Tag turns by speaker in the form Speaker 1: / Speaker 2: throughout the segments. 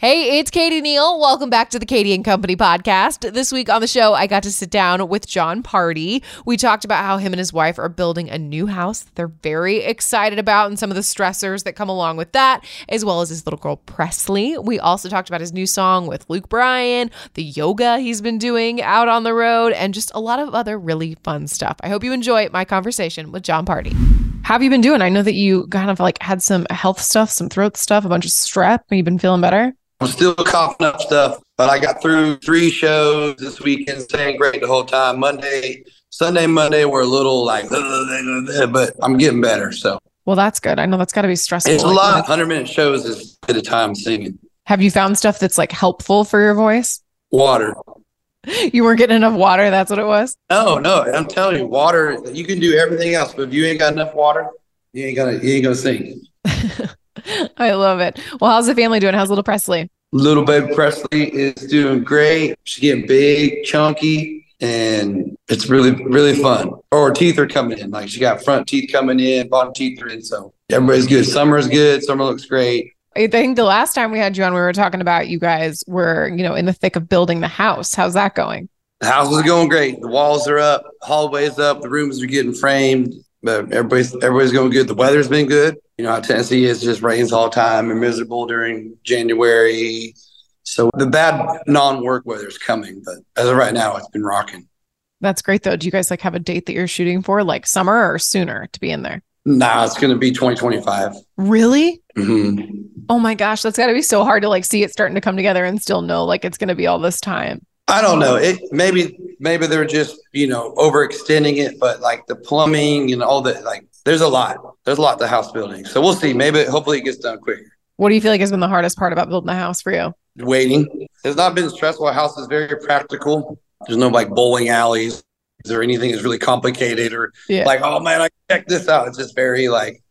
Speaker 1: Hey, it's Katie Neal. Welcome back to the Katie and Company podcast. This week on the show, I got to sit down with Jon Pardi. We talked about how him and his wife are building a new house they're very excited about and some of the stressors that come along with that, as well as his little girl Presley. We also talked about his new song with Luke Bryan, the yoga he's been doing out on the road, and just a lot of other really fun stuff. I hope you enjoy my conversation with Jon Pardi. How have you been doing? I know that you kind of like had some health stuff, some throat stuff, a bunch of strep. Have you been feeling better?
Speaker 2: I'm still coughing up stuff, but I got through three shows this weekend, staying great the whole time. Monday, Sunday, Monday were a little like, but I'm getting better. So,
Speaker 1: well, that's good. I know that's got to be stressful.
Speaker 2: It's a lot. 100 minute shows is a bit of time singing.
Speaker 1: Have you found stuff that's like helpful for your voice?
Speaker 2: Water.
Speaker 1: You weren't getting enough water. That's what it was.
Speaker 2: No, no. I'm telling you, water. You can do everything else, but if you ain't got enough water, you ain't gonna, you ain't gonna sing.
Speaker 1: I love it. Well, how's the family doing? How's little Presley?
Speaker 2: Little baby Presley is doing great. She's getting big, chunky, and it's really, really fun. Her teeth are coming in. Like she got front teeth coming in, bottom teeth are in. So everybody's good. Summer's good. Summer looks great.
Speaker 1: I think the last time we had you on, we were talking about you guys were, you know, in the thick of building the house. How's that going?
Speaker 2: The house is going great. The walls are up, hallways up, the rooms are getting framed, but everybody's everybody's going good. The weather's been good you know, Tennessee is just rains all the time and miserable during January. So the bad non-work weather is coming, but as of right now, it's been rocking.
Speaker 1: That's great though. Do you guys like have a date that you're shooting for, like summer or sooner to be in there?
Speaker 2: Nah, it's going to be 2025.
Speaker 1: Really?
Speaker 2: Mm-hmm.
Speaker 1: Oh my gosh, that's got to be so hard to like see it starting to come together and still know like it's going to be all this time.
Speaker 2: I don't know. It maybe maybe they're just you know overextending it, but like the plumbing and all that, like there's a lot. There's a lot to house building. So we'll see. Maybe hopefully it gets done quicker.
Speaker 1: What do you feel like has been the hardest part about building a house for you?
Speaker 2: Waiting. It's not been stressful. A house is very practical. There's no like bowling alleys or anything that's really complicated or yeah. like, oh man, I check this out. It's just very like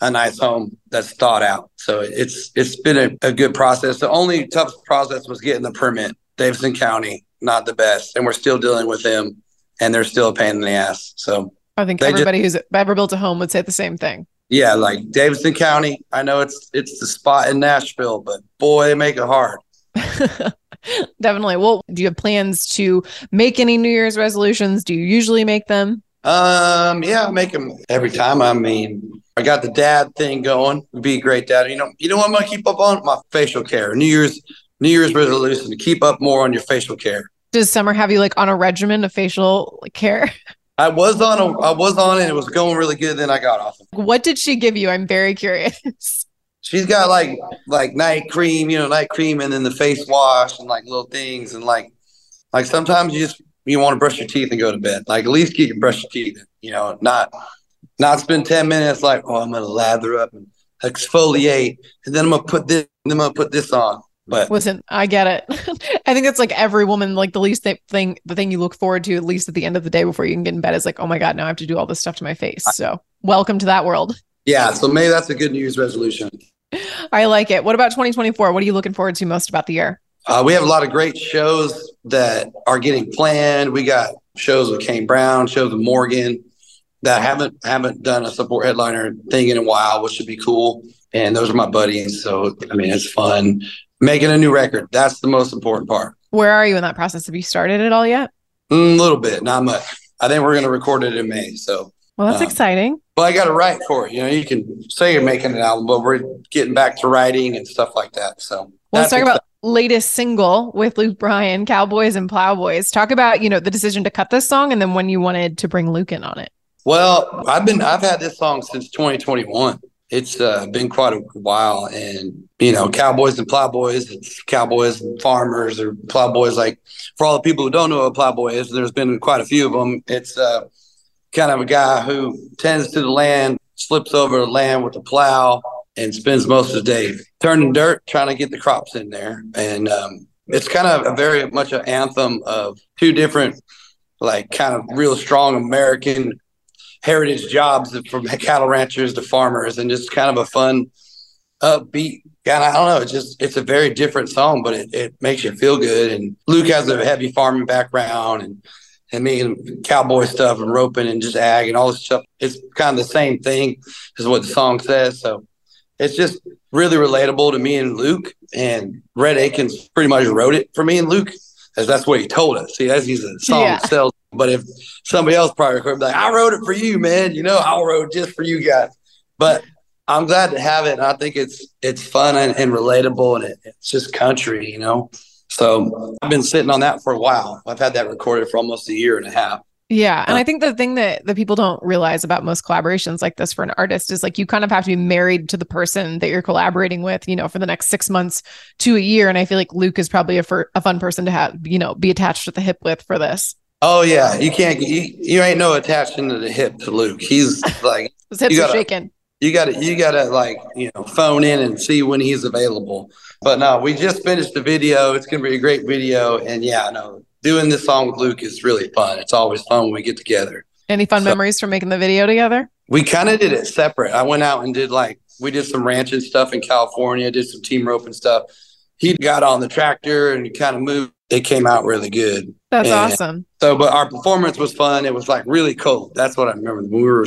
Speaker 2: a nice home that's thought out. So it's it's been a, a good process. The only tough process was getting the permit. Davidson County, not the best. And we're still dealing with them and they're still a pain in the ass. So
Speaker 1: I think everybody just, who's ever built a home would say the same thing.
Speaker 2: Yeah, like Davidson County. I know it's it's the spot in Nashville, but boy, they make it hard.
Speaker 1: Definitely. Well, do you have plans to make any New Year's resolutions? Do you usually make them?
Speaker 2: Um, yeah, I make them every time. I mean, I got the dad thing going. Be a great dad. You know, you know what I'm gonna keep up on? My facial care. New Year's New Year's resolution to keep up more on your facial care.
Speaker 1: Does Summer have you like on a regimen of facial care?
Speaker 2: I was on a, I was on it. It was going really good. Then I got off.
Speaker 1: What did she give you? I'm very curious.
Speaker 2: She's got like like night cream, you know, night cream, and then the face wash and like little things, and like like sometimes you just you want to brush your teeth and go to bed. Like at least get your brush your teeth, you know, not not spend ten minutes like oh I'm gonna lather up and exfoliate, and then I'm gonna put this, and then I'm gonna put this on. But
Speaker 1: listen, I get it. I think it's like every woman, like the least thing, the thing you look forward to, at least at the end of the day before you can get in bed, is like, oh my god, now I have to do all this stuff to my face. So welcome to that world.
Speaker 2: Yeah, so maybe that's a good New Year's resolution.
Speaker 1: I like it. What about 2024? What are you looking forward to most about the year?
Speaker 2: Uh, we have a lot of great shows that are getting planned. We got shows with Kane Brown, shows with Morgan that haven't haven't done a support headliner thing in a while, which should be cool. And those are my buddies, so I mean it's fun making a new record. That's the most important part.
Speaker 1: Where are you in that process? Have you started it all yet?
Speaker 2: A mm, little bit, not much. I think we're going to record it in May. So,
Speaker 1: well, that's um, exciting.
Speaker 2: Well, I got to write for it. You know, you can say you're making an album, but we're getting back to writing and stuff like that. So,
Speaker 1: well, let's talk about latest single with Luke Bryan, Cowboys and Plowboys. Talk about you know the decision to cut this song, and then when you wanted to bring Luke in on it.
Speaker 2: Well, I've been I've had this song since 2021 it's uh, been quite a while. And, you know, cowboys and plowboys, it's cowboys and farmers or plowboys. Like for all the people who don't know what a plowboy is, there's been quite a few of them. It's uh, kind of a guy who tends to the land, slips over the land with a plow, and spends most of the day turning dirt, trying to get the crops in there. And um, it's kind of a very much an anthem of two different, like, kind of real strong American heritage jobs from cattle ranchers to farmers and just kind of a fun upbeat kind of, I don't know. It's just, it's a very different song, but it, it makes you feel good. And Luke has a heavy farming background and, and me and cowboy stuff and roping and just ag and all this stuff. It's kind of the same thing as what the song says. So it's just really relatable to me and Luke. And Rhett Akins pretty much wrote it for me and Luke, as that's what he told us. See, as he's a song yeah. sells but if somebody else probably recorded, like, I wrote it for you, man. You know, I wrote just for you guys. But I'm glad to have it. And I think it's it's fun and, and relatable and it, it's just country, you know. So I've been sitting on that for a while. I've had that recorded for almost a year and a half.
Speaker 1: Yeah. And uh, I think the thing that the people don't realize about most collaborations like this for an artist is like you kind of have to be married to the person that you're collaborating with, you know, for the next six months to a year. And I feel like Luke is probably a, for, a fun person to have, you know, be attached at the hip with for this.
Speaker 2: Oh yeah, you can't. You, you ain't no attaching to the hip to Luke. He's like
Speaker 1: his hips
Speaker 2: gotta,
Speaker 1: are shaking.
Speaker 2: You got to you got to like you know phone in and see when he's available. But no, we just finished the video. It's gonna be a great video, and yeah, no, doing this song with Luke is really fun. It's always fun when we get together.
Speaker 1: Any fun so, memories from making the video together?
Speaker 2: We kind of did it separate. I went out and did like we did some ranching stuff in California, did some team roping stuff. He got on the tractor and kind of moved it came out really good.
Speaker 1: That's and awesome.
Speaker 2: So, but our performance was fun. It was like really cold. That's what I remember. When we were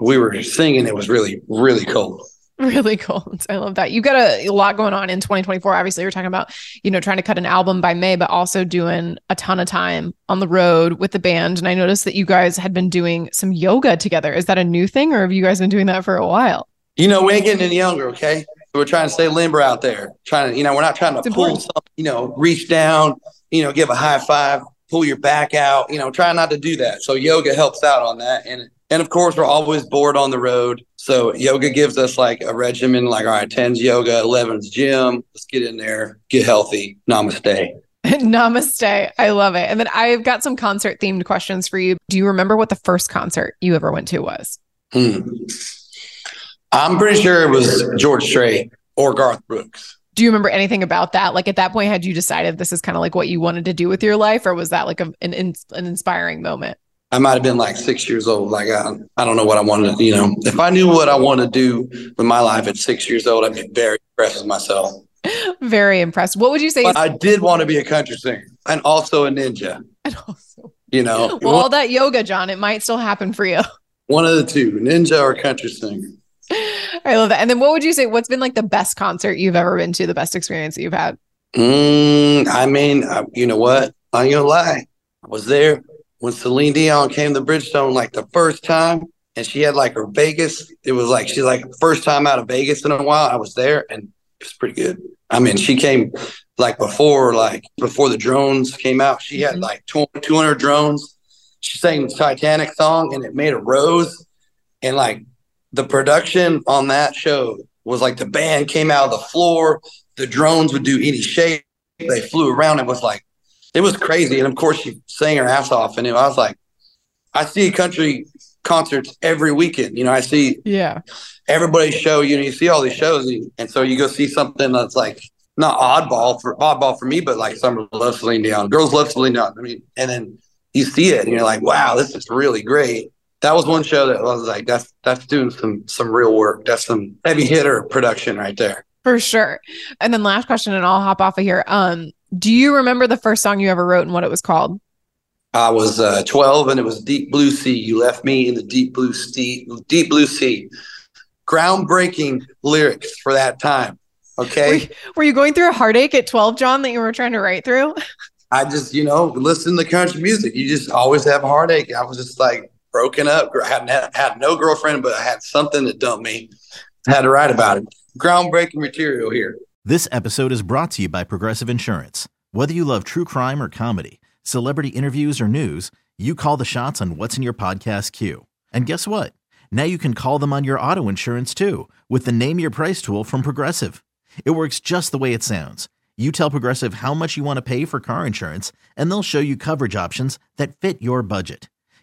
Speaker 2: we were singing, it was really really cold.
Speaker 1: Really cold. I love that. You got a, a lot going on in 2024. Obviously, you're talking about you know trying to cut an album by May, but also doing a ton of time on the road with the band. And I noticed that you guys had been doing some yoga together. Is that a new thing, or have you guys been doing that for a while?
Speaker 2: You know, we ain't getting any younger. Okay, we're trying to stay limber out there. Trying to, you know, we're not trying to it's pull important. something, you know, reach down, you know, give a high five, pull your back out, you know, try not to do that. So yoga helps out on that. And and of course, we're always bored on the road. So yoga gives us like a regimen, like, all right, 10's yoga, 11's gym. Let's get in there, get healthy. Namaste.
Speaker 1: Namaste. I love it. And then I've got some concert themed questions for you. Do you remember what the first concert you ever went to was?
Speaker 2: Hmm. I'm pretty sure it was George Strait or Garth Brooks.
Speaker 1: Do you remember anything about that? Like at that point, had you decided this is kind of like what you wanted to do with your life, or was that like a, an an inspiring moment?
Speaker 2: I might have been like six years old. Like I, I don't know what I wanted to, you know, if I knew what I wanted to do with my life at six years old, I'd be very impressed with myself.
Speaker 1: Very impressed. What would you say?
Speaker 2: But I did want to be a country singer and also a ninja. And also, you know,
Speaker 1: well, all that yoga, Jon, it might still happen for you.
Speaker 2: One of the two, ninja or country singer.
Speaker 1: I love that. And then what would you say? What's been like the best concert you've ever been to? The best experience that you've had?
Speaker 2: Mm, I mean, uh, you know what? I ain't gonna lie. I was there when Celine Dion came to Bridgestone like the first time, and she had like her Vegas. It was like she's like first time out of Vegas in a while. I was there, and it was pretty good. I mean, she came like before, like before the drones came out. She had mm-hmm. like 200 drones. She sang the Titanic song, and it made a rose, and like the production on that show was like the band came out of the floor, the drones would do any shape, they flew around. It was like it was crazy. And of course she sang her ass off. And I was like, I see country concerts every weekend. You know, I see
Speaker 1: yeah
Speaker 2: everybody's show, you know, you see all these shows and so you go see something that's like not oddball for oddball for me, but like some love Celine Dion. Girls love Celine Dion. I mean, and then you see it and you're like, wow, this is really great that was one show that I was like that's that's doing some some real work. That's some heavy hitter production right there.
Speaker 1: For sure. And then last question, and I'll hop off of here. Um, do you remember the first song you ever wrote and what it was called?
Speaker 2: I was uh, 12 and it was Deep Blue Sea. You left me in the deep blue sea, deep blue sea. Groundbreaking lyrics for that time. Okay.
Speaker 1: Were you, were you going through a heartache at 12, Jon, that you were trying to write through?
Speaker 2: I just, you know, listen to country music. You just always have a heartache. I was just like broken up. I had, had no girlfriend, but I had something that dumped me. Had to write about it. Groundbreaking material here.
Speaker 3: This episode is brought to you by Progressive Insurance. Whether you love true crime or comedy, celebrity interviews or news, you call the shots on what's in your podcast queue. And guess what? Now you can call them on your auto insurance too with the Name Your Price tool from Progressive. It works just the way it sounds you tell Progressive how much you want to pay for car insurance, and they'll show you coverage options that fit your budget.